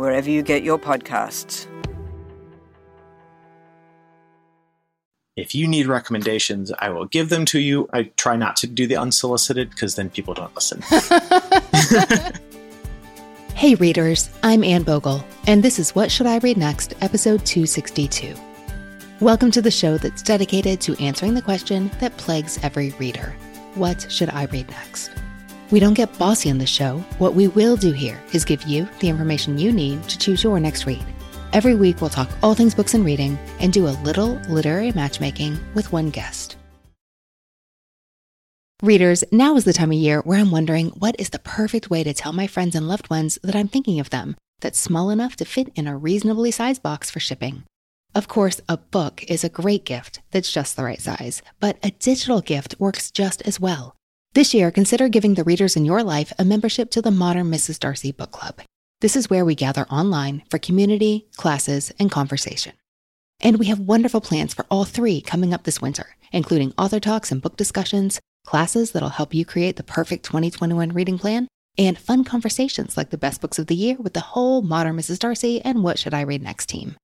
wherever you get your podcasts. If you need recommendations, I will give them to you. I try not to do the unsolicited because then people don't listen. hey, readers, I'm Anne Bogel, and this is What Should I Read Next, episode 262. Welcome to the show that's dedicated to answering the question that plagues every reader What should I read next? We don't get bossy on the show. What we will do here is give you the information you need to choose your next read. Every week, we'll talk all things books and reading and do a little literary matchmaking with one guest. Readers, now is the time of year where I'm wondering what is the perfect way to tell my friends and loved ones that I'm thinking of them, that's small enough to fit in a reasonably sized box for shipping. Of course, a book is a great gift that's just the right size, but a digital gift works just as well. This year, consider giving the readers in your life a membership to the Modern Mrs. Darcy Book Club. This is where we gather online for community, classes, and conversation. And we have wonderful plans for all three coming up this winter, including author talks and book discussions, classes that'll help you create the perfect 2021 reading plan, and fun conversations like the best books of the year with the whole Modern Mrs. Darcy and What Should I Read Next team.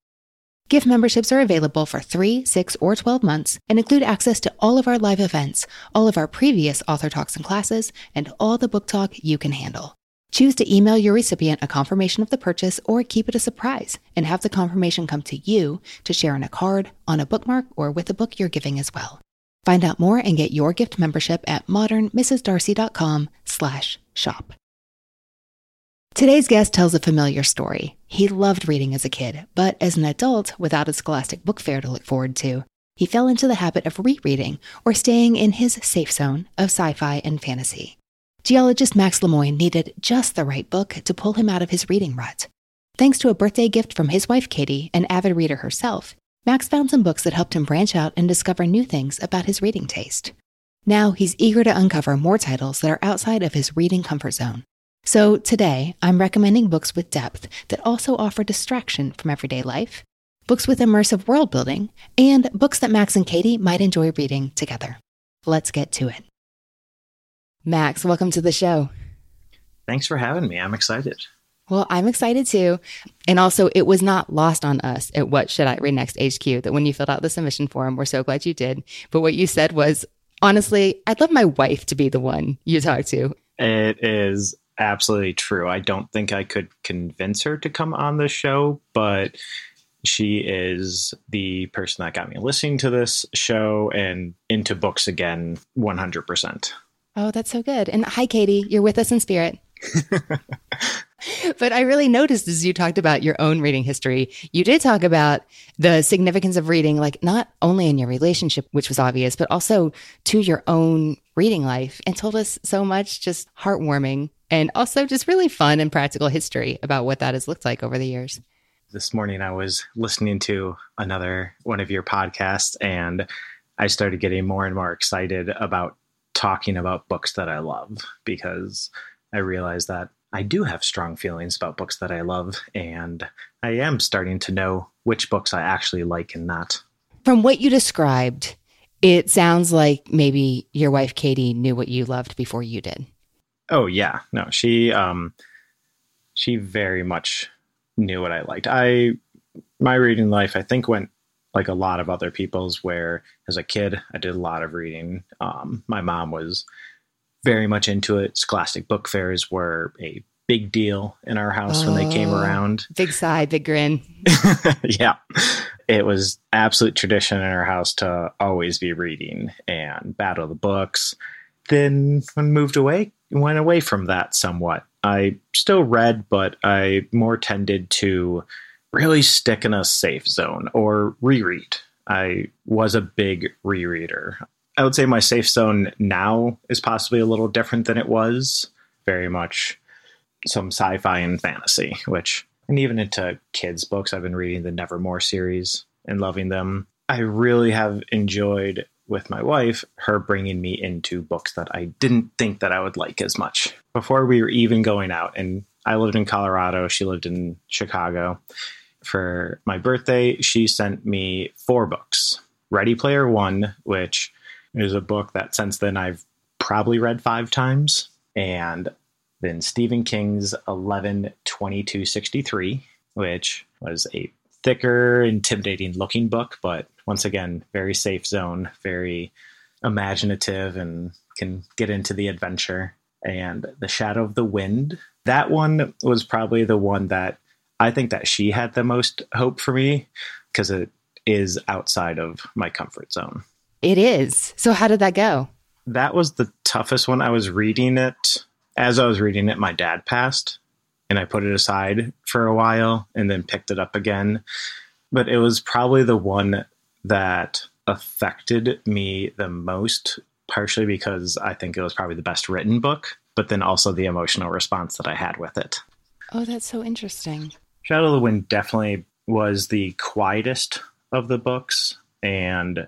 Gift memberships are available for 3, 6, or 12 months and include access to all of our live events, all of our previous author talks and classes, and all the book talk you can handle. Choose to email your recipient a confirmation of the purchase or keep it a surprise and have the confirmation come to you to share on a card, on a bookmark, or with the book you're giving as well. Find out more and get your gift membership at modernmrsdarcy.com slash shop. Today's guest tells a familiar story. He loved reading as a kid, but as an adult, without a scholastic book fair to look forward to, he fell into the habit of rereading or staying in his safe zone of sci-fi and fantasy. Geologist Max Lemoine needed just the right book to pull him out of his reading rut. Thanks to a birthday gift from his wife Katie, an avid reader herself, Max found some books that helped him branch out and discover new things about his reading taste. Now he's eager to uncover more titles that are outside of his reading comfort zone. So today, I'm recommending books with depth that also offer distraction from everyday life, books with immersive world building, and books that Max and Katie might enjoy reading together. Let's get to it. Max, welcome to the show. Thanks for having me. I'm excited. Well, I'm excited too. And also, it was not lost on us at What Should I Read Next HQ that when you filled out the submission form, we're so glad you did. But what you said was, honestly, I'd love my wife to be the one you talk to. It is absolutely true. I don't think I could convince her to come on the show, but she is the person that got me listening to this show and into books again 100%. Oh, that's so good. And hi, Katie. You're with us in spirit. but I really noticed as you talked about your own reading history, you did talk about the significance of reading, like not only in your relationship, which was obvious, but also to your own reading life and told us so much just heartwarming and also just really fun and practical history about what that has looked like over the years. This morning I was listening to another one of your podcasts and I started getting more and more excited about talking about books that I love because I realized that I do have strong feelings about books that I love, and I am starting to know which books I actually like and not. From what you described, it sounds like maybe your wife Katie knew what you loved before you did. Oh yeah, no, she um she very much knew what I liked. I my reading life I think went like a lot of other people's where as a kid i did a lot of reading um, my mom was very much into it scholastic book fairs were a big deal in our house when they came Oh. around. Big sigh, big grin. yeah. It was absolute tradition in our house to always be reading and battle the books. Then when moved away, went away from that somewhat. I still read, but I more tended to really stick in a safe zone or reread. I was a big rereader. I would say my safe zone now is possibly a little different than it was. Very much some sci-fi and fantasy, which and even into kids books i've been reading the nevermoor series and loving them i really have enjoyed with my wife her bringing me into books that i didn't think that i would like as much. Before we were even going out and i lived in colorado she lived in chicago. For my birthday she sent me four books. Ready player one which is a book that since then i've probably read five times and then Stephen King's 11 2263, which was a thicker, intimidating looking book, but once again, very safe zone, very imaginative, and can get into the adventure. And The Shadow of the Wind, that one was probably the one that I think that she had the most hope for me because it is outside of my comfort zone. It is. So, how did that go? That was the toughest one. I was reading it as I was reading it, my dad passed, and I put it aside for a while and then picked it up again. But it was probably the one that affected me the most, partially because I think it was probably the best written book, but then also the emotional response that I had with it. Oh, that's so interesting. Shadow of the Wind definitely was the quietest of the books, and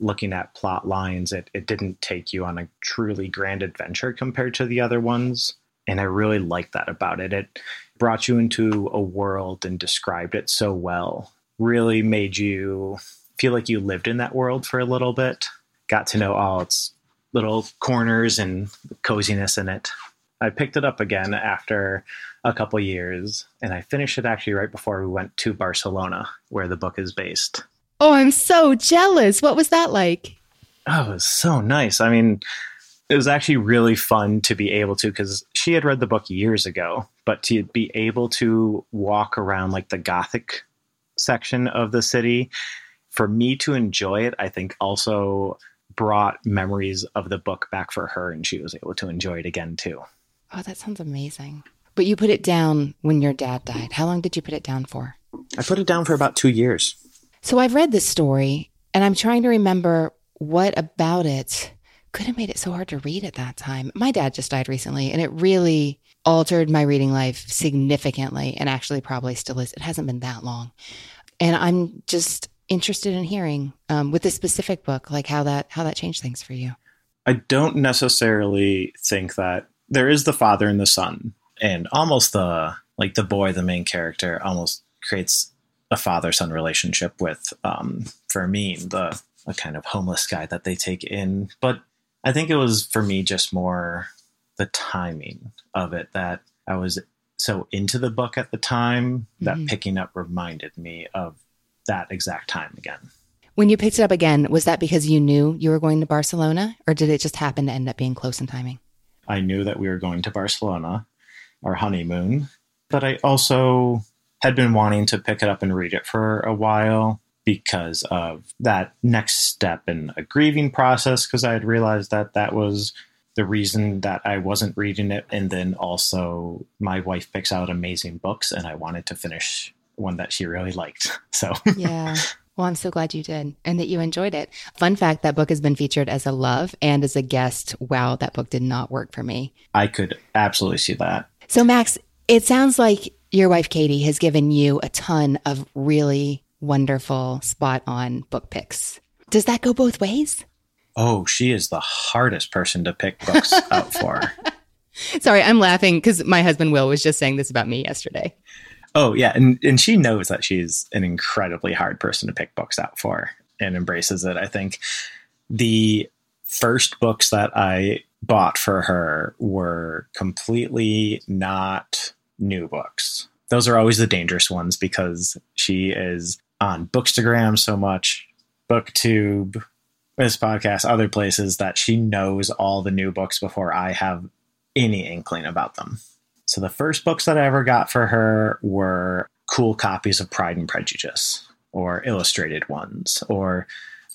looking at plot lines, it, it didn't take you on a truly grand adventure compared to the other ones. And I really liked that about it. It brought you into a world and described it so well. Really made you feel like you lived in that world for a little bit. Got to know all its little corners and coziness in it. I picked it up again after a couple years, and I finished it actually right before we went to Barcelona, where the book is based. Oh, I'm so jealous. What was that like? Oh, it was so nice. I mean, it was actually really fun to be able to because she had read the book years ago, but to be able to walk around like the Gothic section of the city, for me to enjoy it, I think also brought memories of the book back for her, and she was able to enjoy it again too. Oh, that sounds amazing. But you put it down when your dad died. How long did you put it down for? I put it down for about two years. So I've read this story and I'm trying to remember what about it could have made it so hard to read at that time. My dad just died recently and it really altered my reading life significantly and actually probably still is. It hasn't been that long. And I'm just interested in hearing um, with this specific book, like how that how that changed things for you. I don't necessarily think that there is the father and the son, and almost the like the boy, the main character, almost creates a father son relationship with um, Fermin, the a kind of homeless guy that they take in. But I think it was for me just more the timing of it that I was so into the book at the time that Mhm. picking up reminded me of that exact time again. When you picked it up again, was that because you knew you were going to Barcelona or did it just happen to end up being close in timing? I knew that we were going to Barcelona, our honeymoon, but I also had been wanting to pick it up and read it for a while because of that next step in a grieving process because I had realized that that was the reason that I wasn't reading it and then also my wife picks out amazing books and I wanted to finish one that she really liked. So Yeah. Well, I'm so glad you did and that you enjoyed it. Fun fact that book has been featured as a love and as a guest. Wow, that book did not work for me. I could absolutely see that. So, Max, it sounds like your wife, Katie, has given you a ton of really wonderful, spot on book picks. Does that go both ways? Oh, she is the hardest person to pick books out for. Sorry, I'm laughing because my husband Will was just saying this about me yesterday. Oh yeah, and and she knows that she's an incredibly hard person to pick books out for and embraces it. I think the first books that I bought for her were completely not new books. Those are always the dangerous ones because she is on Bookstagram so much, BookTube, this podcast, other places that she knows all the new books before I have any inkling about them. So the first books that I ever got for her were cool copies of Pride and Prejudice or illustrated ones or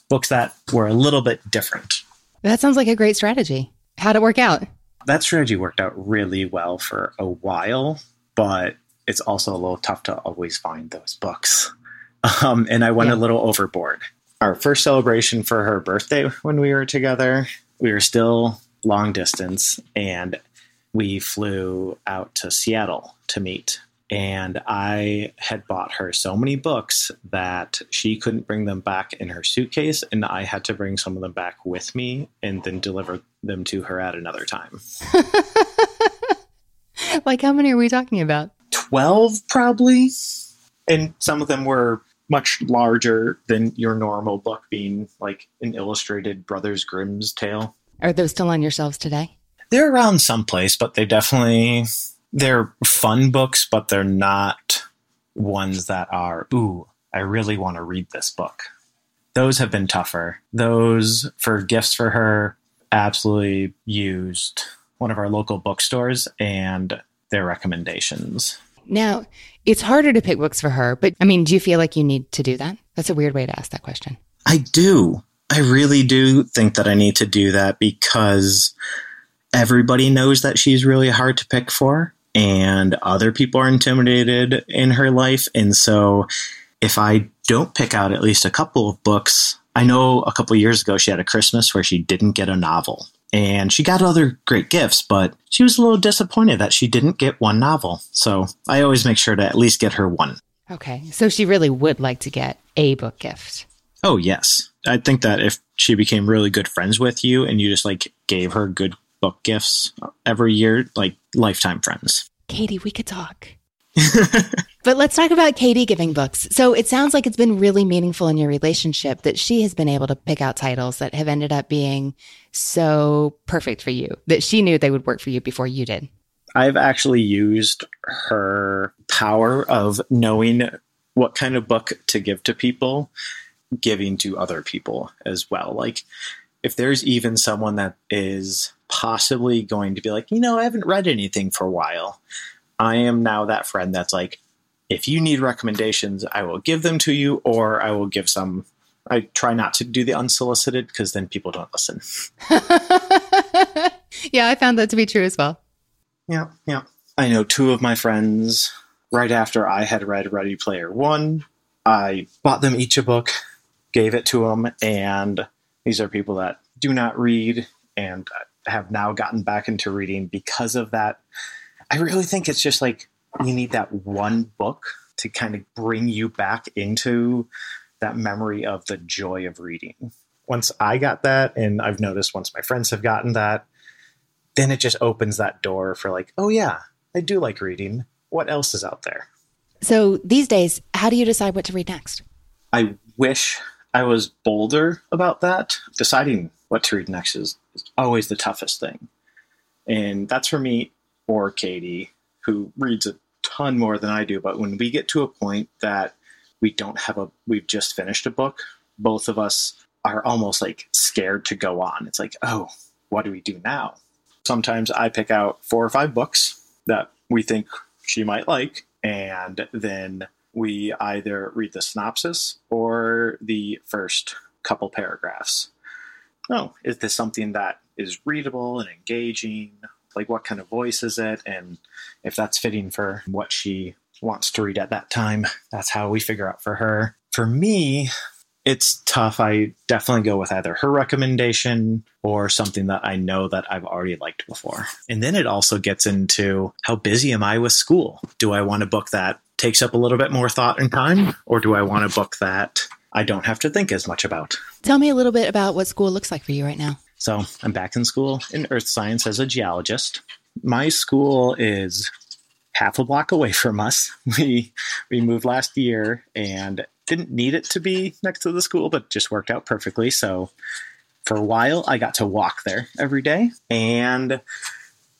books that were a little bit different. That sounds like a great strategy. How'd it work out? That strategy worked out really well for a while, but it's also a little tough to always find those books. Um, and I went yeah. a little overboard. Our first celebration for her birthday when we were together, we were still long distance and we flew out to Seattle to meet and I had bought her so many books that she couldn't bring them back in her suitcase, and I had to bring some of them back with me and then deliver them to her at another time. like, how many are we talking about? 12, probably. And some of them were much larger than your normal book, being like an illustrated Brothers Grimm's tale. Are those still on your shelves today? They're around someplace, but they definitely they're fun books, but they're not ones that are, ooh, I really want to read this book. Those have been tougher. Those for gifts for her, absolutely used one of our local bookstores and their recommendations. Now, it's harder to pick books for her, but I mean, do you feel like you need to do that? That's a weird way to ask that question. I do. I really do think that I need to do that because everybody knows that she's really hard to pick for and other people are intimidated in her life. And so if I don't pick out at least a couple of books, I know a couple years ago she had a Christmas where she didn't get a novel. And she got other great gifts, but she was a little disappointed that she didn't get one novel. So I always make sure to at least get her one. Okay. So she really would like to get a book gift. Oh, yes. I think that if she became really good friends with you and you just like gave her good book gifts every year, like lifetime friends. Katie, we could talk. but let's talk about Katie giving books. So it sounds like it's been really meaningful in your relationship that she has been able to pick out titles that have ended up being so perfect for you, that she knew they would work for you before you did. I've actually used her power of knowing what kind of book to give to people, giving to other people as well. Like, if there's even someone that is possibly going to be like, you know, I haven't read anything for a while. I am now that friend that's like, if you need recommendations, I will give them to you, or I will give some. I try not to do the unsolicited because then people don't listen. yeah, I found that to be true as well. Yeah, yeah. I know two of my friends, right after I had read Ready Player One, I bought them each a book, gave it to them, and these are people that do not read and have now gotten back into reading because of that. I really think it's just like you need that one book to kind of bring you back into that memory of the joy of reading. Once I got that, and I've noticed once my friends have gotten that, then it just opens that door for like, oh yeah, I do like reading. What else is out there? So these days, how do you decide what to read next? I wish I was bolder about that. Deciding what to read next is, is always the toughest thing. And that's for me or Katie, who reads a ton more than I do. But when we get to a point that we don't have a, we've just finished a book, both of us are almost like scared to go on. It's like, oh, what do we do now? Sometimes I pick out four or five books that we think she might like, and then we either read the synopsis or the first couple paragraphs oh, is this something that is readable and engaging? Like, what kind of voice is it? And if that's fitting for what she wants to read at that time, that's how we figure out for her. For me, it's tough. I definitely go with either her recommendation or something that I know that I've already liked before. And then it also gets into how busy am I with school? Do I want a book that takes up a little bit more thought and time, or do I want a book that I don't have to think as much about. Tell me a little bit about what school looks like for you right now. So, I'm back in school in earth science as a geologist. My school is half a block away from us. We we moved last year and didn't need it to be next to the school, but just worked out perfectly. So, for a while, I got to walk there every day, and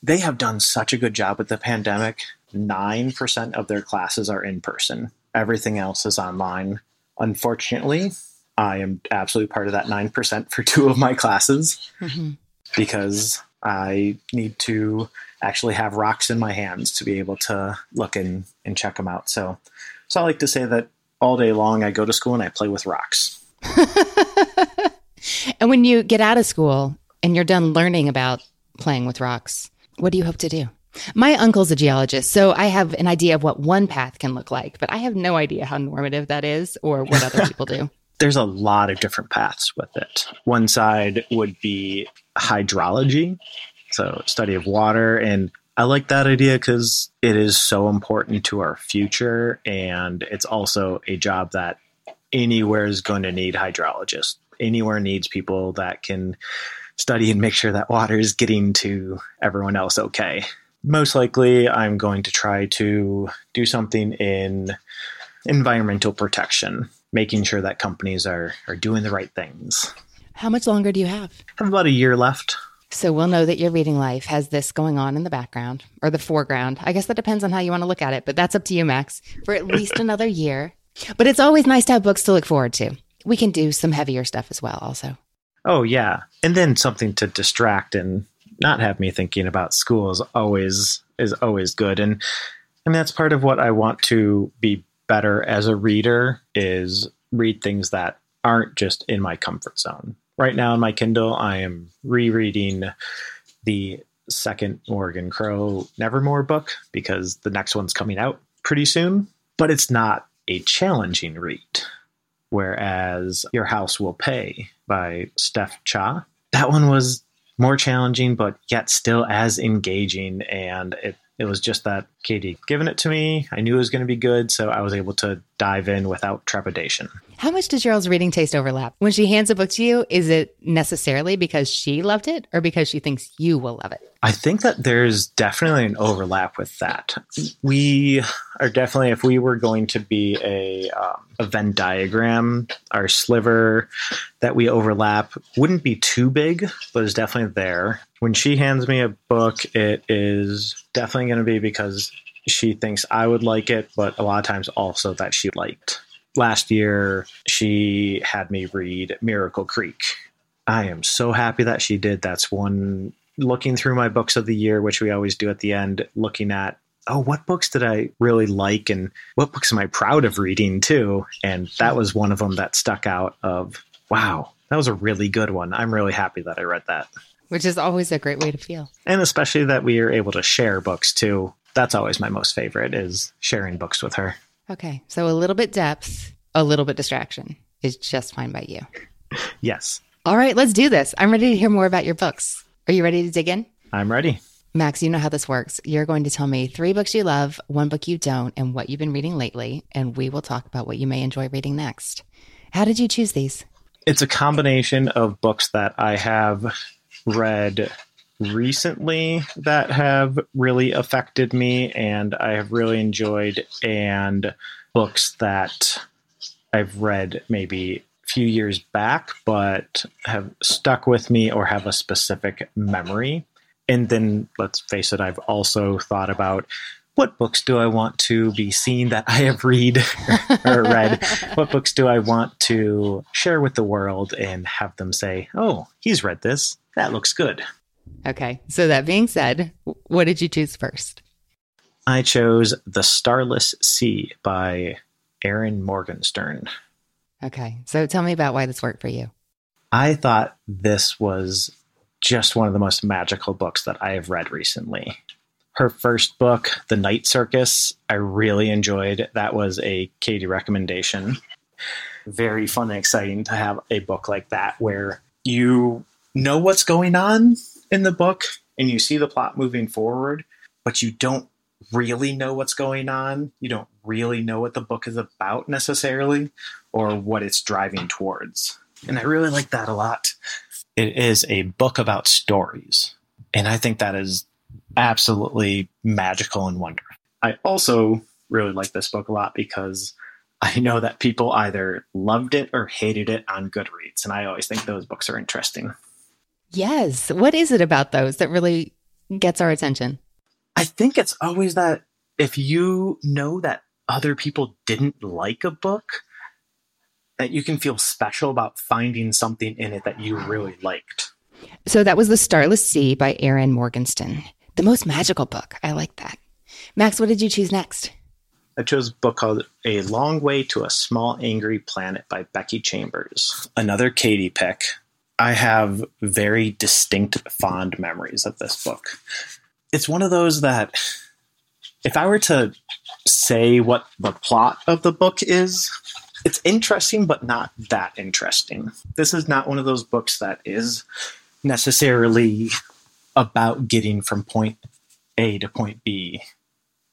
they have done such a good job with the pandemic. 9% of their classes are in person. Everything else is online. Unfortunately, I am absolutely part of that 9% for two of my classes mm-hmm. because I need to actually have rocks in my hands to be able to look and, and check them out. So, so I like to say that all day long I go to school and I play with rocks. and when you get out of school and you're done learning about playing with rocks, what do you hope to do? My uncle's a geologist, so I have an idea of what one path can look like, but I have no idea how normative that is or what other people do. There's a lot of different paths with it. One side would be hydrology, so study of water and I like that idea because it is so important to our future, and it's also a job that anywhere is going to need hydrologists. Anywhere needs people that can study and make sure that water is getting to everyone else okay. Most likely, I'm going to try to do something in environmental protection, making sure that companies are, are doing the right things. How much longer do you have? I have about a year left. So we'll know that your reading life has this going on in the background or the foreground. I guess that depends on how you want to look at it, but that's up to you, Max, for at least another year. But it's always nice to have books to look forward to. We can do some heavier stuff as well, also. Oh, yeah. And then something to distract and not have me thinking about school is always is always good. And and that's part of what I want to be better as a reader is read things that aren't just in my comfort zone right now in my Kindle, I am rereading the second Morrigan Crow Nevermoor book because the next one's coming out pretty soon, but it's not a challenging read. Whereas Your House Will Pay by Steph Cha, that one was more challenging, but yet still as engaging. And it, it was just that Katie given it to me. I knew it was going to be good, so I was able to dive in without trepidation. How much does Cheryl's reading taste overlap? When she hands a book to you, is it necessarily because she loved it or because she thinks you will love it? I think that there's definitely an overlap with that. We are definitely, if we were going to be a, um, a Venn diagram, our sliver that we overlap wouldn't be too big, but is definitely there. When she hands me a book, it is definitely going to be because she thinks I would like it, but a lot of times also that she liked last year she had me read Miracle Creek. I am so happy that she did. That's one looking through my books of the year, which we always do at the end, looking at oh, what books did I really like and what books am I proud of reading too? And that was one of them that stuck out of wow, that was a really good one. I'm really happy that I read that. Which is always a great way to feel. And especially that we are able to share books too. That's always my most favorite is sharing books with her. Okay. So a little bit depth, a little bit distraction is just fine by you. Yes. All right, let's do this. I'm ready to hear more about your books. Are you ready to dig in? I'm ready. Max, you know how this works. You're going to tell me three books you love, one book you don't, and what you've been reading lately, and we will talk about what you may enjoy reading next. How did you choose these? It's a combination of books that I have read recently that have really affected me and I have really enjoyed, and books that I've read maybe a few years back, but have stuck with me or have a specific memory. And then let's face it, I've also thought about what books do I want to be seen that I have read or read? what books do I want to share with the world and have them say, "Oh, he's read this. That looks good." Okay. So that being said, what did you choose first? I chose The Starless Sea by Erin Morgenstern. Okay. So tell me about why this worked for you. I thought this was just one of the most magical books that I have read recently. Her first book, The Night Circus, I really enjoyed. That was a Katie recommendation. Very fun and exciting to have a book like that where you know what's going on in the book and you see the plot moving forward, but you don't really know what's going on. You don't really know what the book is about necessarily or what it's driving towards. And I really like that a lot. It is a book about stories. And I think that is absolutely magical and wonderful. I also really like this book a lot because I know that people either loved it or hated it on Goodreads. And I always think those books are interesting. Yes. What is it about those that really gets our attention? I think it's always that if you know that other people didn't like a book, that you can feel special about finding something in it that you really liked. So that was The Starless Sea by Erin Morgenstern. The most magical book. I like that. Max, what did you choose next? I chose a book called A Long Way to a Small Angry Planet by Becky Chambers. Another Katie pick. I have very distinct, fond memories of this book. It's one of those that, if I were to say what the plot of the book is, it's interesting, but not that interesting. This is not one of those books that is necessarily about getting from point A to point B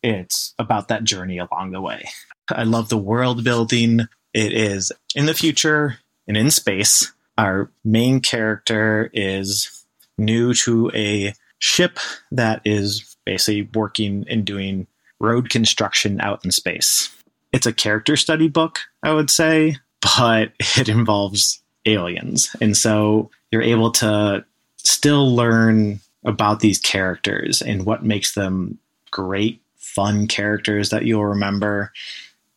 it's about that journey along the way. I love the world building. It is in the future and in space. Our main character is new to a ship that is basically working and doing road construction out in space. It's a character study book, I would say, but it involves aliens. And so you're able to still learn about these characters and what makes them great fun characters that you'll remember,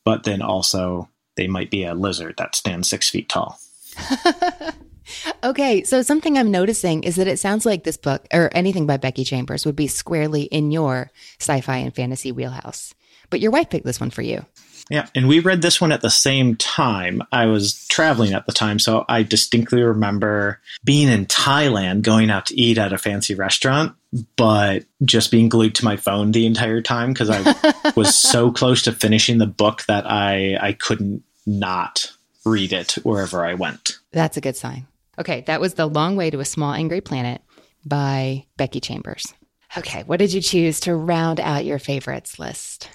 but then also they might be a lizard that stands six feet tall. okay, so something I'm noticing is that it sounds like this book or anything by Becky Chambers would be squarely in your sci fi and fantasy wheelhouse. But your wife picked this one for you. Yeah, and we read this one at the same time. I was traveling at the time, so I distinctly remember being in Thailand, going out to eat at a fancy restaurant, but just being glued to my phone the entire time because I was so close to finishing the book that I I couldn't not read it wherever I went. That's a good sign. Okay, that was The Long Way to a Small Angry Planet by Becky Chambers. Okay, what did you choose to round out your favorites list?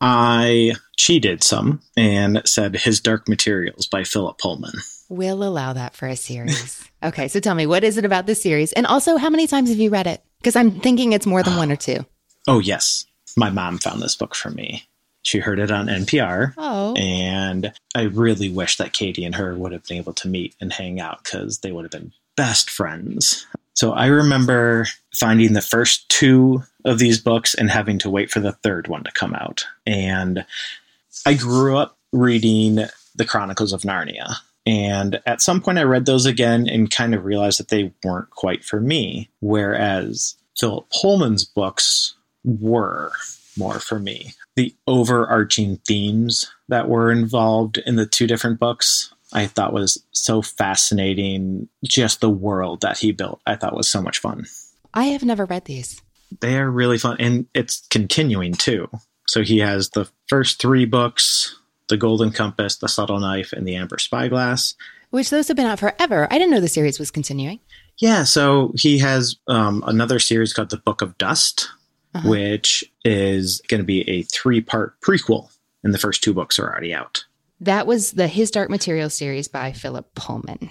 I cheated some and said His Dark Materials by Philip Pullman. We'll allow that for a series. okay, so tell me, what is it about this series? And also, how many times have you read it? Because I'm thinking it's more than one or two. Oh, yes. My mom found this book for me. She heard it on NPR. Oh. And I really wish that Katie and her would have been able to meet and hang out because they would have been best friends. So I remember finding the first two of these books and having to wait for the third one to come out. And I grew up reading the Chronicles of Narnia. And at some point, I read those again and kind of realized that they weren't quite for me. Whereas Philip Pullman's books were more for me. The overarching themes that were involved in the two different books, I thought was so fascinating. Just the world that he built, I thought was so much fun. I have never read these. They are really fun, and it's continuing too. So he has the first three books The Golden Compass, The Subtle Knife, and The Amber Spyglass. Which those have been out forever. I didn't know the series was continuing. Yeah, so he has um, another series called The Book of Dust, uh-huh. which is going to be a three part prequel, and the first two books are already out. That was the His Dark Material series by Philip Pullman.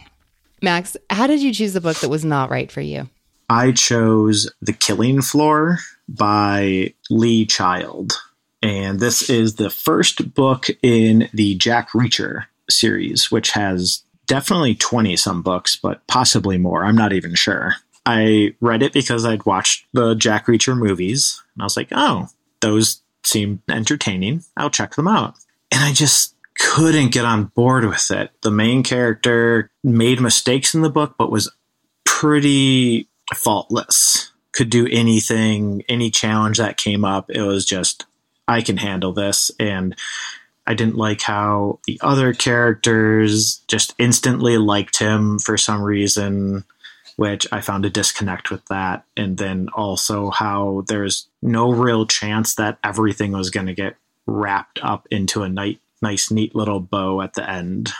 Max, how did you choose the book that was not right for you? I chose The Killing Floor by Lee Child. And this is the first book in the Jack Reacher series, which has definitely 20 some books, but possibly more. I'm not even sure. I read it because I'd watched the Jack Reacher movies, and I was like, oh, those seem entertaining. I'll check them out. And I just couldn't get on board with it. The main character made mistakes in the book, but was pretty faultless. Could do anything, any challenge that came up. It was just, I can handle this. And I didn't like how the other characters just instantly liked him for some reason, which I found a disconnect with that. And then also how there's no real chance that everything was going to get wrapped up into a night, nice, neat little bow at the end.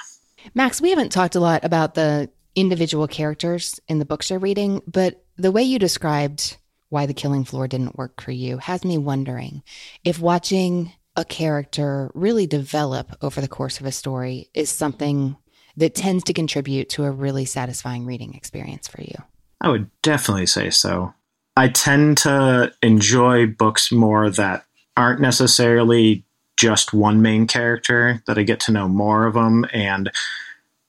Max, we haven't talked a lot about the individual characters in the books you're reading, but the way you described why the killing floor didn't work for you has me wondering if watching a character really develop over the course of a story is something that tends to contribute to a really satisfying reading experience for you. I would definitely say so. I tend to enjoy books more that aren't necessarily just one main character, that I get to know more of them and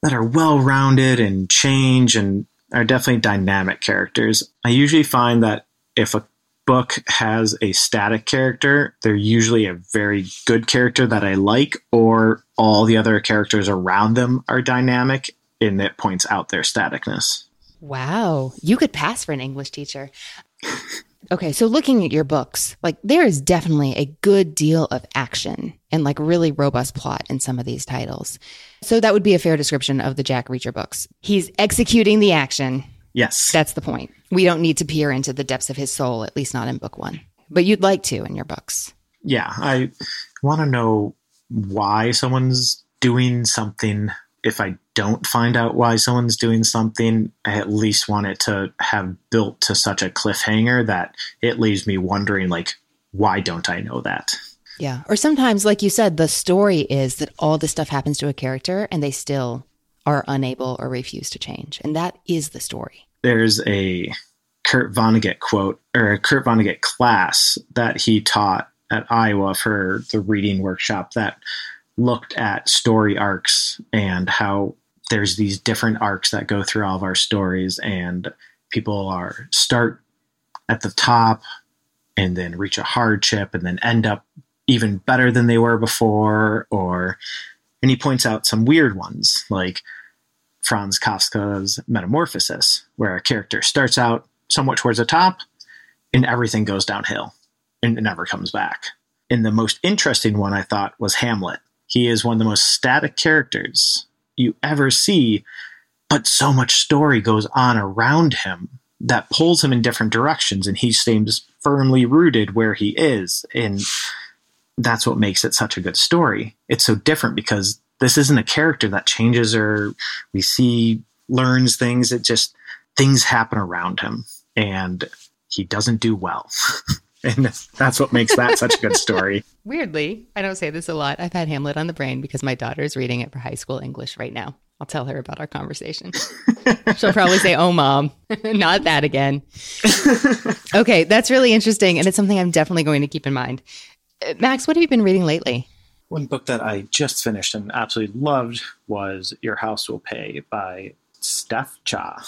that are well rounded and change and are definitely dynamic characters. I usually find that if a book has a static character, they're usually a very good character that I like, or all the other characters around them are dynamic and it points out their staticness. Wow. You could pass for an English teacher. Okay, so looking at your books, like there is definitely a good deal of action and like really robust plot in some of these titles. So that would be a fair description of the Jack Reacher books. He's executing the action. Yes. That's the point. We don't need to peer into the depths of his soul, at least not in book one. But you'd like to in your books. yeah, I want to know why someone's doing something. If I don't find out why someone's doing something, I at least want it to have built to such a cliffhanger that it leaves me wondering, like, why don't I know that? Yeah. Or sometimes, like you said, the story is that all this stuff happens to a character and they still are unable or refuse to change. And that is the story. There's a Kurt Vonnegut quote or a Kurt Vonnegut class that he taught at Iowa for the reading workshop that looked at story arcs and how there's these different arcs that go through all of our stories and people are start at the top and then reach a hardship and then end up even better than they were before or and he points out some weird ones like Franz Kafka's Metamorphosis, where a character starts out somewhat towards the top and everything goes downhill and it never comes back. And the most interesting one I thought was Hamlet. He is one of the most static characters you ever see, but so much story goes on around him that pulls him in different directions and he seems firmly rooted where he is. And that's what makes it such a good story. It's so different because this isn't a character that changes or we see learns things. It just things happen around him and he doesn't do well. and that's what makes that such a good story. Weirdly, I don't say this a lot. I've had Hamlet on the brain because my daughter is reading it for high school English right now. I'll tell her about our conversation. She'll probably say, Oh, mom, not that again. okay, that's really interesting. And it's something I'm definitely going to keep in mind. Uh, Max, what have you been reading lately? One book that I just finished and absolutely loved was Your House Will Pay by Steph Cha.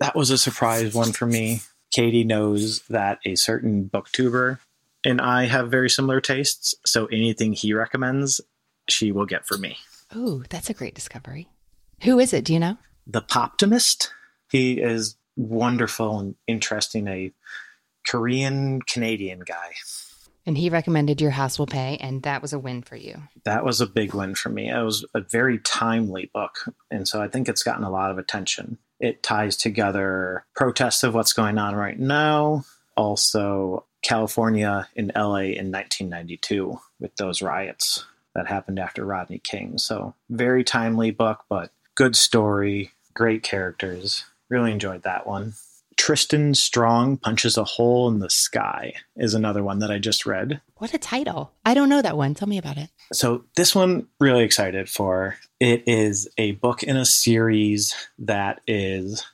That was a surprise one for me. Katie knows that a certain booktuber and I have very similar tastes, so anything he recommends, she will get for me. Oh, that's a great discovery. Who is it? Do you know? The Poptimist. He is wonderful and interesting, a Korean Canadian guy. And he recommended Your House Will Pay, and that was a win for you. That was a big win for me. It was a very timely book, and so I think it's gotten a lot of attention. It ties together protests of what's going on right now, also California and LA in 1992 with those riots that happened after Rodney King. So, very timely book, but good story, great characters. Really enjoyed that one. Tristan Strong Punches a Hole in the Sky is another one that I just read. What a title. I don't know that one. Tell me about it. So, this one, really excited for. It is a book in a series that is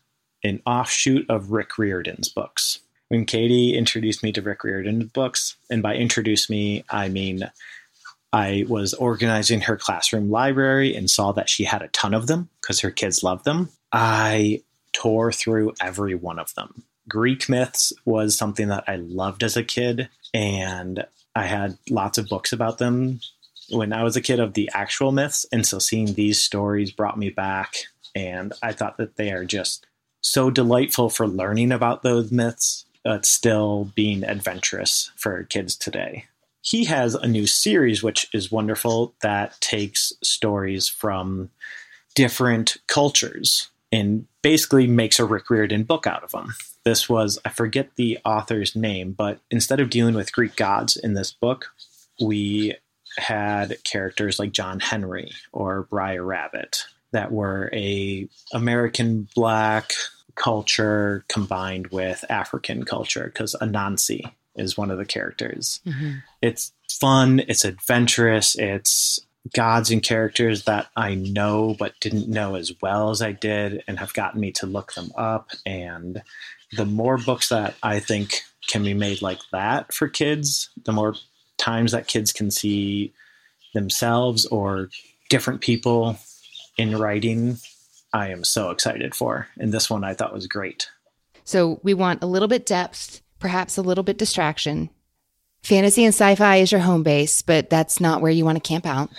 an offshoot of Rick Riordan's books. When Katie introduced me to Rick Riordan's books, and by introduce me, I mean I was organizing her classroom library and saw that she had a ton of them because her kids love them. I tore through every one of them. Greek myths was something that I loved as a kid, and I had lots of books about them when I was a kid of the actual myths. And so seeing these stories brought me back, and I thought that they are just so delightful for learning about those myths, but still being adventurous for kids today he has a new series which is wonderful that takes stories from different cultures and basically makes a Rick Riordan book out of them. This was, I forget the author's name, but instead of dealing with Greek gods in this book, we had characters like John Henry or Brer Rabbit that were a American black culture combined with African culture because Anansi is one of the characters. Mm-hmm. It's fun, it's adventurous, it's gods and characters that I know but didn't know as well as I did and have gotten me to look them up. And the more books that I think can be made like that for kids, the more times that kids can see themselves or different people in writing, I am so excited for. And this one I thought was great. So we want a little bit depth perhaps a little bit distraction. Fantasy and sci fi is your home base, but that's not where you want to camp out.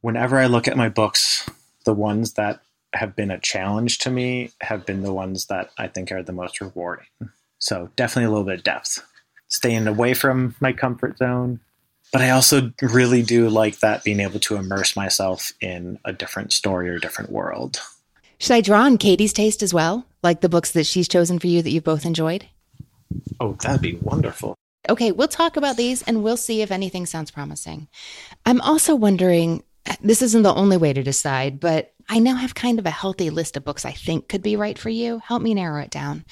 Whenever I look at my books, the ones that have been a challenge to me have been the ones that I think are the most rewarding. So definitely a little bit of depth. Staying away from my comfort zone. But I also really do like that being able to immerse myself in a different story or different world. Should I draw on Katie's taste as well? Like the books that she's chosen for you that you've both enjoyed? Oh, that'd be wonderful. Okay, we'll talk about these and we'll see if anything sounds promising. I'm also wondering this isn't the only way to decide, but I now have kind of a healthy list of books I think could be right for you. Help me narrow it down.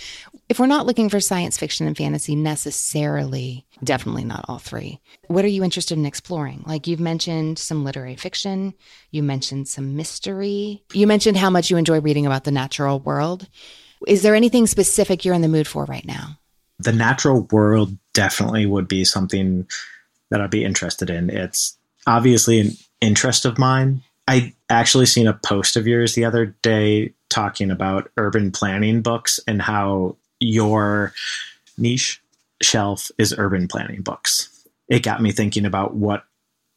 If we're not looking for science fiction and fantasy necessarily, definitely not all three. What are you interested in exploring? Like you've mentioned some literary fiction, you mentioned some mystery, you mentioned how much you enjoy reading about the natural world. Is there anything specific you're in the mood for right now? The natural world definitely would be something that I'd be interested in. It's obviously an interest of mine. I actually seen a post of yours the other day talking about urban planning books and how your niche shelf is urban planning books. It got me thinking about what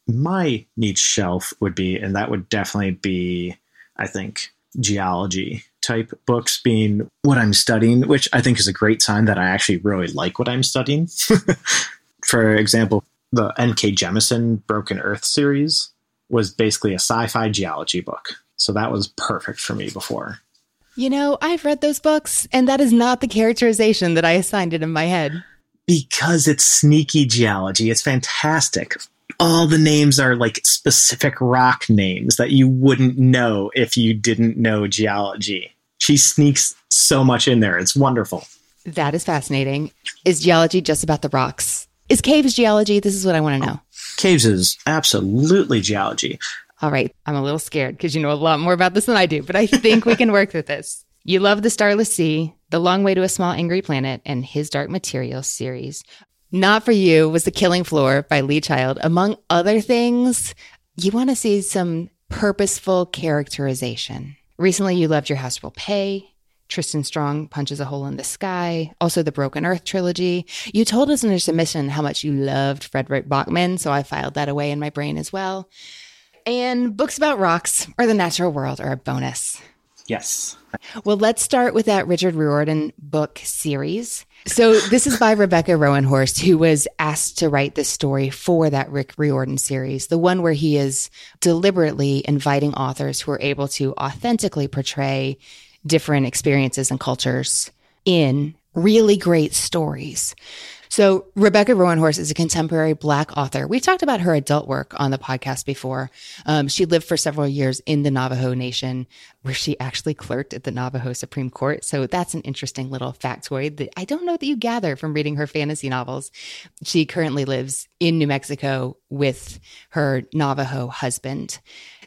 my niche shelf would be, and that would definitely be, I think, geology type books being what I'm studying, which I think is a great sign that I actually really like what I'm studying. For example, the N.K. Jemisin Broken Earth series was basically a sci-fi geology book. So that was perfect for me before. You know, I've read those books, and that is not the characterization that I assigned it in my head. Because it's sneaky geology. It's fantastic. All the names are like specific rock names that you wouldn't know if you didn't know geology. She sneaks so much in there. It's wonderful. That is fascinating. Is geology just about the rocks? Is caves geology? This is what I want to know. Caves is absolutely geology. All right. I'm a little scared because you know a lot more about this than I do, but I think we can work with this. You love The Starless Sea, The Long Way to a Small Angry Planet, and His Dark Materials series. Not for you was The Killing Floor by Lee Child. Among other things, you want to see some purposeful characterization. Recently, you loved Your House Will Pay, Tristan Strong punches a hole in the sky, also the Broken Earth trilogy. You told us in your submission how much you loved Fredrik Backman, so I filed that away in my brain as well. And books about rocks or the natural world are a bonus. Yes. Well, let's start with that Richard Riordan book series. So, this is by Rebecca Roanhorse, who was asked to write this story for that Rick Riordan series, the one where he is deliberately inviting authors who are able to authentically portray different experiences and cultures in really great stories. So Rebecca Roanhorse is a contemporary Black author. We've talked about her adult work on the podcast before. Um, she lived for several years in the Navajo Nation, where she actually clerked at the Navajo Supreme Court. So that's an interesting little factoid that I don't know that you gather from reading her fantasy novels. She currently lives in New Mexico with her Navajo husband.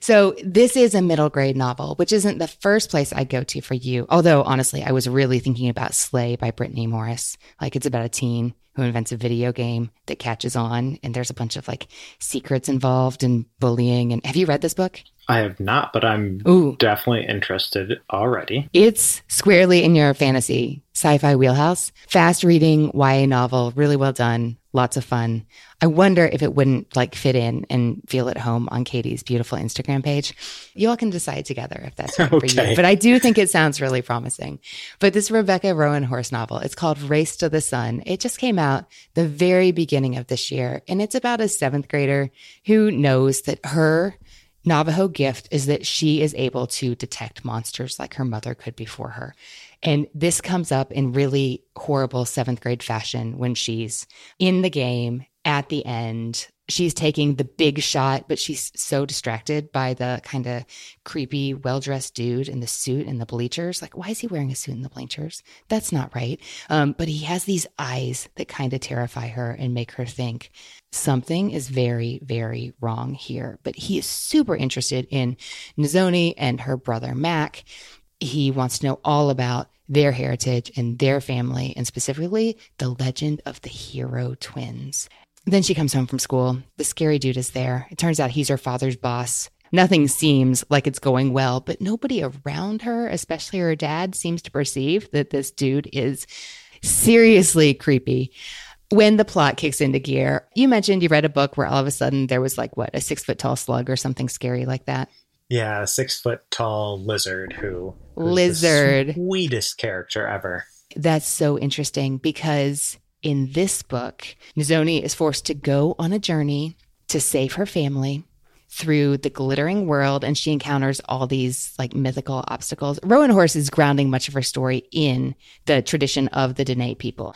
So this is a middle grade novel, which isn't the first place I go to for you. Although honestly, I was really thinking about Slay by Brittney Morris. Like it's about a teen who invents a video game that catches on and there's a bunch of like secrets involved and bullying. And have you read this book? I have not, but I'm Ooh. definitely interested already. It's squarely in your fantasy sci-fi wheelhouse. Fast reading YA novel, really well done, lots of fun. I wonder if it wouldn't like fit in and feel at home on Katie's beautiful Instagram page. You all can decide together if that's right Okay. for you. But I do think it sounds really promising. But this Rebecca Roanhorse novel, it's called Race to the Sun. It just came out the very beginning of this year, and it's about a seventh grader who knows that her Navajo gift is that she is able to detect monsters like her mother could before her. And this comes up in really horrible seventh grade fashion when she's in the game at the end. She's taking the big shot, but she's so distracted by the kind of creepy, well dressed dude in the suit and the bleachers. Like, why is he wearing a suit in the bleachers? That's not right. Um, but he has these eyes that kind of terrify her and make her think something is very, very wrong here. But he is super interested in Nizhoni and her brother Mac. He wants to know all about their heritage and their family, and specifically the legend of the hero twins. Then she comes home from school. The scary dude is there. It turns out he's her father's boss. Nothing seems like it's going well, but nobody around her, especially her dad, seems to perceive that this dude is seriously creepy. When the plot kicks into gear, you mentioned you read a book where all of a sudden there was like what, a six foot tall slug or something scary like that. Yeah, six foot tall lizard who lizard sweetest character ever. That's so interesting because in this book, Nizhoni is forced to go on a journey to save her family through the glittering world and she encounters all these like mythical obstacles. Roanhorse is grounding much of her story in the tradition of the Diné people.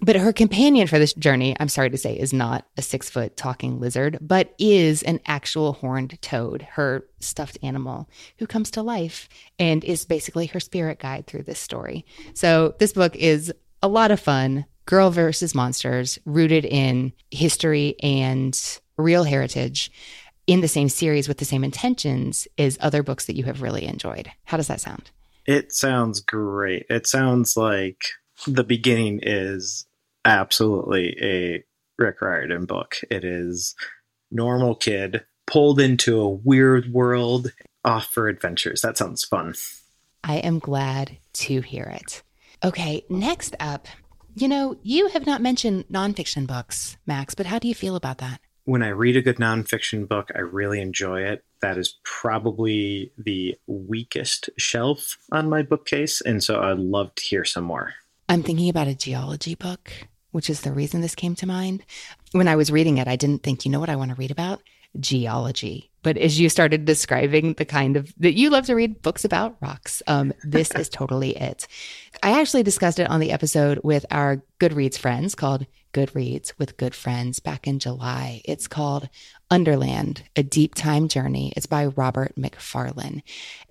But her companion for this journey, I'm sorry to say, is not a six foot talking lizard, but is an actual horned toad, her stuffed animal, who comes to life and is basically her spirit guide through this story. So this book is a lot of fun. Girl versus monsters, rooted in history and real heritage in the same series with the same intentions is other books that you have really enjoyed. How does that sound? It sounds great. It sounds like the beginning is absolutely a Rick Riordan book. It is normal kid pulled into a weird world off for adventures. That sounds fun. I am glad to hear it. Okay, next up, you know, you have not mentioned nonfiction books, Max, but how do you feel about that? when I read a good nonfiction book, I really enjoy it. That is probably the weakest shelf on my bookcase. And so I'd love to hear some more. I'm thinking about a geology book, which is the reason this came to mind. When I was reading it, I didn't think, you know what I want to read about? Geology. But as you started describing the kind of that you love to read books about rocks, um, this is totally it. I actually discussed it on the episode with our Goodreads friends called Goodreads with Good Friends back in July. It's called Underland, A Deep Time Journey. It's by Robert Macfarlane.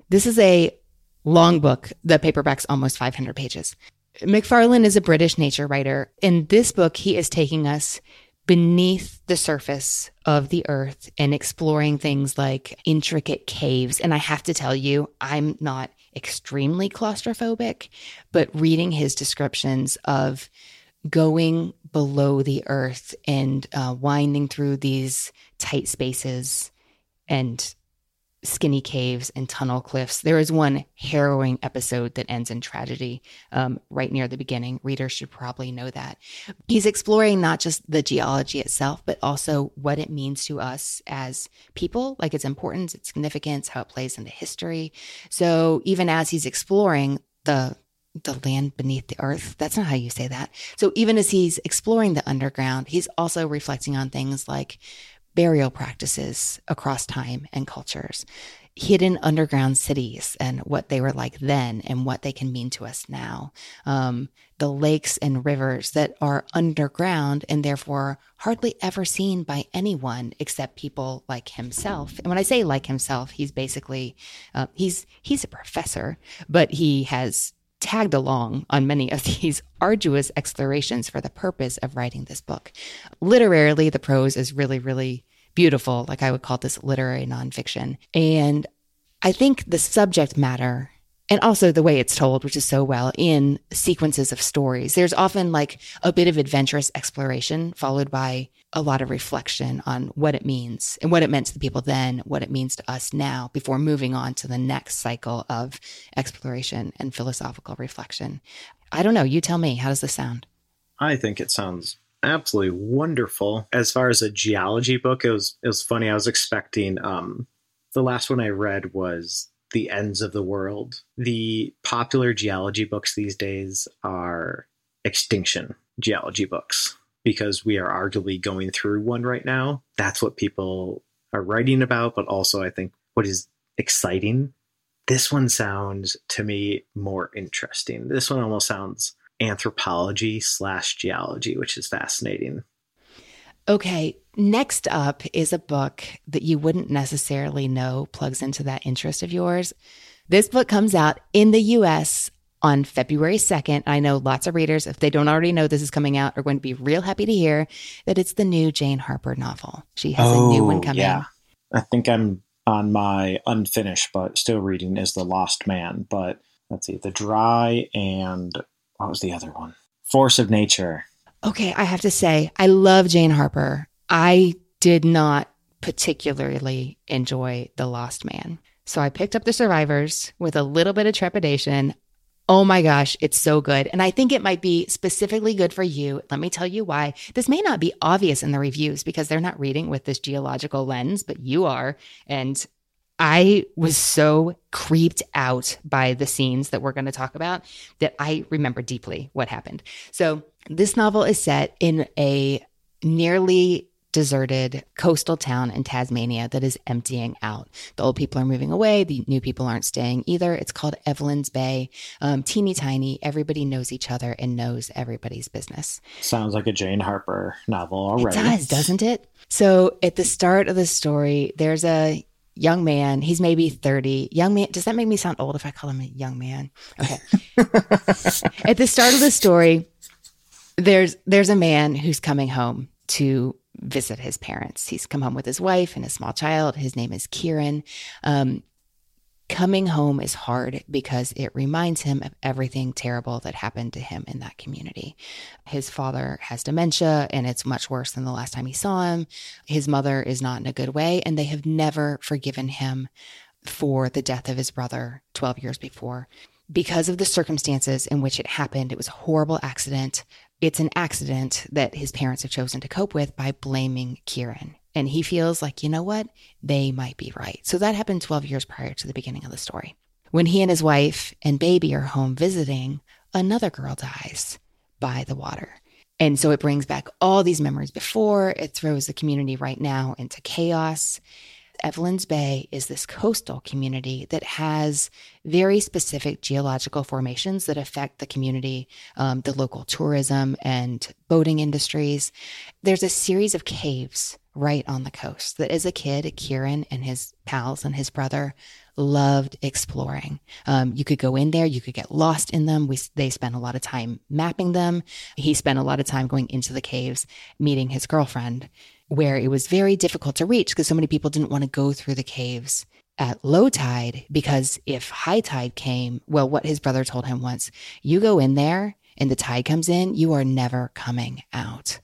This is a long book. The paperback's almost 500 pages. Macfarlane is a British nature writer. In this book, he is taking us beneath the surface of the earth and exploring things like intricate caves. And I have to tell you, I'm not extremely claustrophobic, but reading his descriptions of going below the earth and uh, winding through these tight spaces and skinny caves and tunnel cliffs. There is one harrowing episode that ends in tragedy um, right near the beginning. Readers should probably know that. He's exploring not just the geology itself, but also what it means to us as people, like its importance, its significance, how it plays into history. So even as he's exploring the the land beneath the earth. That's not how you say that. So even as he's exploring the underground, he's also reflecting on things like burial practices across time and cultures, hidden underground cities and what they were like then and what they can mean to us now, um, the lakes and rivers that are underground and therefore hardly ever seen by anyone except people like himself. And when I say like himself, he's basically uh, he's he's a professor, but he has tagged along on many of these arduous explorations for the purpose of writing this book. Literarily, the prose is really, really beautiful. Like I would call this literary nonfiction. And I think the subject matter and also the way it's told, which is so well in sequences of stories. There's often like a bit of adventurous exploration followed by a lot of reflection on what it means and what it meant to the people then, what it means to us now before moving on to the next cycle of exploration and philosophical reflection. I don't know. You tell me. How does this sound? I think it sounds absolutely wonderful. As far as a geology book, it was it was funny. I was expecting um the last one I read was the ends of the world. The popular geology books these days are extinction geology books because we are arguably going through one right now. That's what people are writing about, but also I think what is exciting. This one sounds to me more interesting. This one almost sounds anthropology slash geology, which is fascinating. Okay, next up is a book that you wouldn't necessarily know plugs into that interest of yours. This book comes out in the US on February 2nd. I know lots of readers, if they don't already know this is coming out, are going to be real happy to hear that it's the new Jane Harper novel. She has oh, a new one oh, coming. Yeah. I think I'm on my unfinished, but still reading is The Lost Man. But let's see, The Dry and what was the other one? Force of Nature. Okay, I have to say, I love Jane Harper. I did not particularly enjoy The Lost Man. So I picked up The Survivors with a little bit of trepidation. Oh my gosh, it's so good. And I think it might be specifically good for you. Let me tell you why. This may not be obvious in the reviews because they're not reading with this geological lens, but you are. And I was so creeped out by the scenes that we're going to talk about that I remember deeply what happened. So, this novel is set in a nearly deserted coastal town in Tasmania that is emptying out. The old people are moving away. The new people aren't staying either. It's called Evelyn's Bay. Um, teeny tiny. Everybody knows each other and knows everybody's business. Sounds like a Jane Harper novel already. It does, doesn't it? So at the start of the story, there's a young man. He's maybe 30. Young man. Does that make me sound old if I call him a young man? Okay. at the start of the story, there's there's a man who's coming home to visit his parents. He's come home with his wife and a small child. His name is Kieran. Um, coming home is hard because it reminds him of everything terrible that happened to him in that community. His father has dementia and it's much worse than the last time he saw him. His mother is not in a good way and they have never forgiven him for the death of his brother 12 years before. Because of the circumstances in which it happened, it was a horrible accident it's an accident that his parents have chosen to cope with by blaming Kieran. And he feels like, you know what? They might be right. So that happened 12 years prior to the beginning of the story. When he and his wife and baby are home visiting, another girl dies by the water. And so it brings back all these memories before, it throws the community right now into chaos. Evelyn's Bay is this coastal community that has very specific geological formations that affect the community, um, the local tourism and boating industries. There's a series of caves right on the coast that as a kid, Kieran and his pals and his brother loved exploring. Um, you could go in there, you could get lost in them. We, they spent a lot of time mapping them. He spent a lot of time going into the caves, meeting his girlfriend where it was very difficult to reach because so many people didn't want to go through the caves at low tide because if high tide came, well, what his brother told him once, you go in there and the tide comes in, you are never coming out.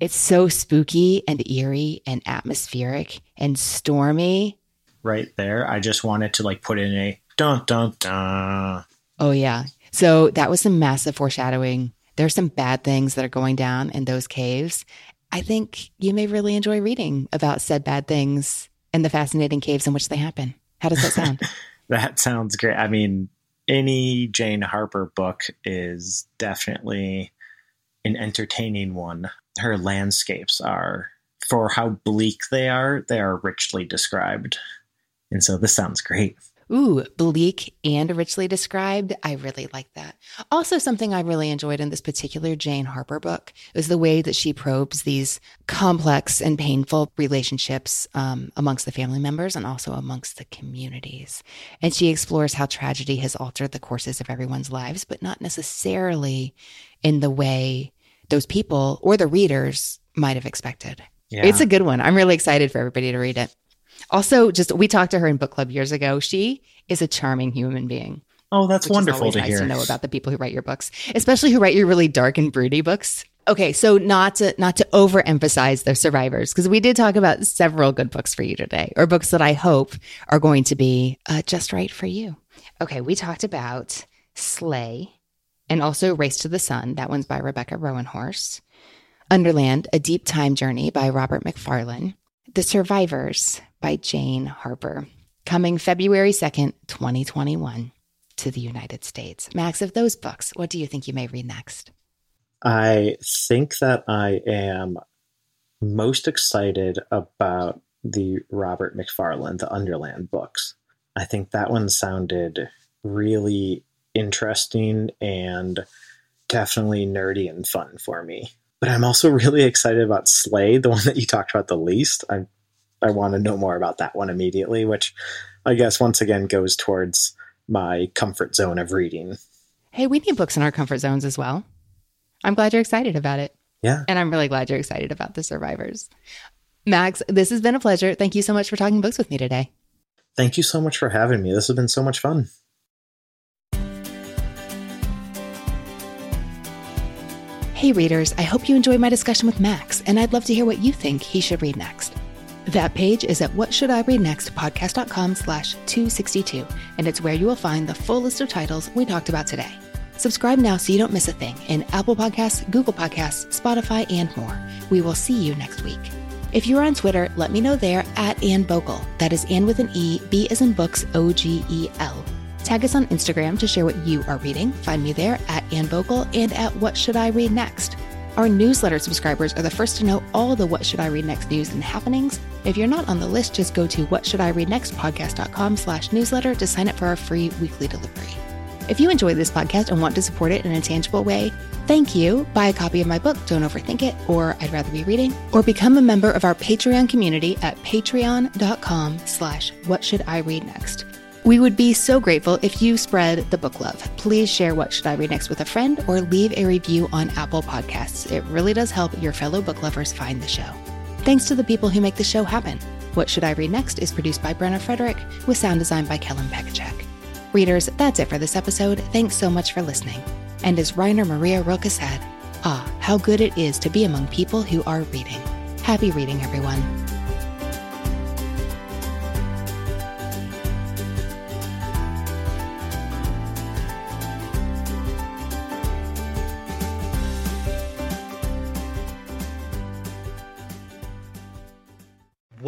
It's so spooky and eerie and atmospheric and stormy. Right there. I just wanted to like put in a dun dun dun. Oh, yeah. So that was some massive foreshadowing. There's some bad things that are going down in those caves. I think you may really enjoy reading about said bad things and the fascinating caves in which they happen. How does that sound? that sounds great. I mean, any Jane Harper book is definitely an entertaining one. Her landscapes are, for how bleak they are, they are richly described. And so this sounds great. Ooh, bleak and richly described. I really like that. Also, something I really enjoyed in this particular Jane Harper book is the way that she probes these complex and painful relationships um, amongst the family members and also amongst the communities. And she explores how tragedy has altered the courses of everyone's lives, but not necessarily in the way those people or the readers might have expected. Yeah. It's a good one. I'm really excited for everybody to read it. Also, just we talked to her in book club years ago. She is a charming human being. Oh, that's wonderful to nice hear. To know about the people who write your books, especially who write your really dark and broody books. Okay, so not to not to overemphasize the survivors, because we did talk about several good books for you today, or books that I hope are going to be uh, just right for you. Okay, we talked about Slay, and also Race to the Sun. That one's by Rebecca Roanhorse. Underland: A Deep Time Journey by Robert Macfarlane. The Survivors by Jane Harper, coming February 2nd, 2021 to the United States. Max, of those books, what do you think you may read next? I think that I am most excited about the Robert Macfarlane, the Underland books. I think that one sounded really interesting and definitely nerdy and fun for me. But I'm also really excited about Slay, the one that you talked about the least. I'm I want to know more about that one immediately, which I guess once again goes towards my comfort zone of reading. Hey, we need books in our comfort zones as well. I'm glad you're excited about it. Yeah. And I'm really glad you're excited about The Survivors. Max, this has been a pleasure. Thank you so much for talking books with me today. Thank you so much for having me. This has been so much fun. Hey, readers, I hope you enjoyed my discussion with Max, and I'd love to hear what you think he should read next. That page is at what should I read next podcast.com slash 262, and it's where you will find the full list of titles we talked about today. Subscribe now so you don't miss a thing in Apple Podcasts, Google Podcasts, Spotify, and more. We will see you next week. If you're on Twitter, let me know there at Anne Bogel. That is Anne with an E, B as in books, O G E L. Tag us on Instagram to share what you are reading. Find me there at Anne Bogel and at What Should I Read Next. Our newsletter subscribers are the first to know all the What Should I Read Next news and happenings. If you're not on the list, just go to whatshouldireadnextpodcast.com slash newsletter to sign up for our free weekly delivery. If you enjoy this podcast and want to support it in a tangible way, thank you. Buy a copy of my book, Don't Overthink It, or I'd Rather Be Reading, or become a member of our Patreon community at patreon.com slash what should I read next. We would be so grateful if you spread the book love. Please share What Should I Read Next with a friend or leave a review on Apple Podcasts. It really does help your fellow book lovers find the show. Thanks to the people who make the show happen. What Should I Read Next is produced by Brenna Frederick with sound design by Kellen Pekacek. Readers, that's it for this episode. Thanks so much for listening. And as Rainer Maria Rilke said, ah, how good it is to be among people who are reading. Happy reading, everyone.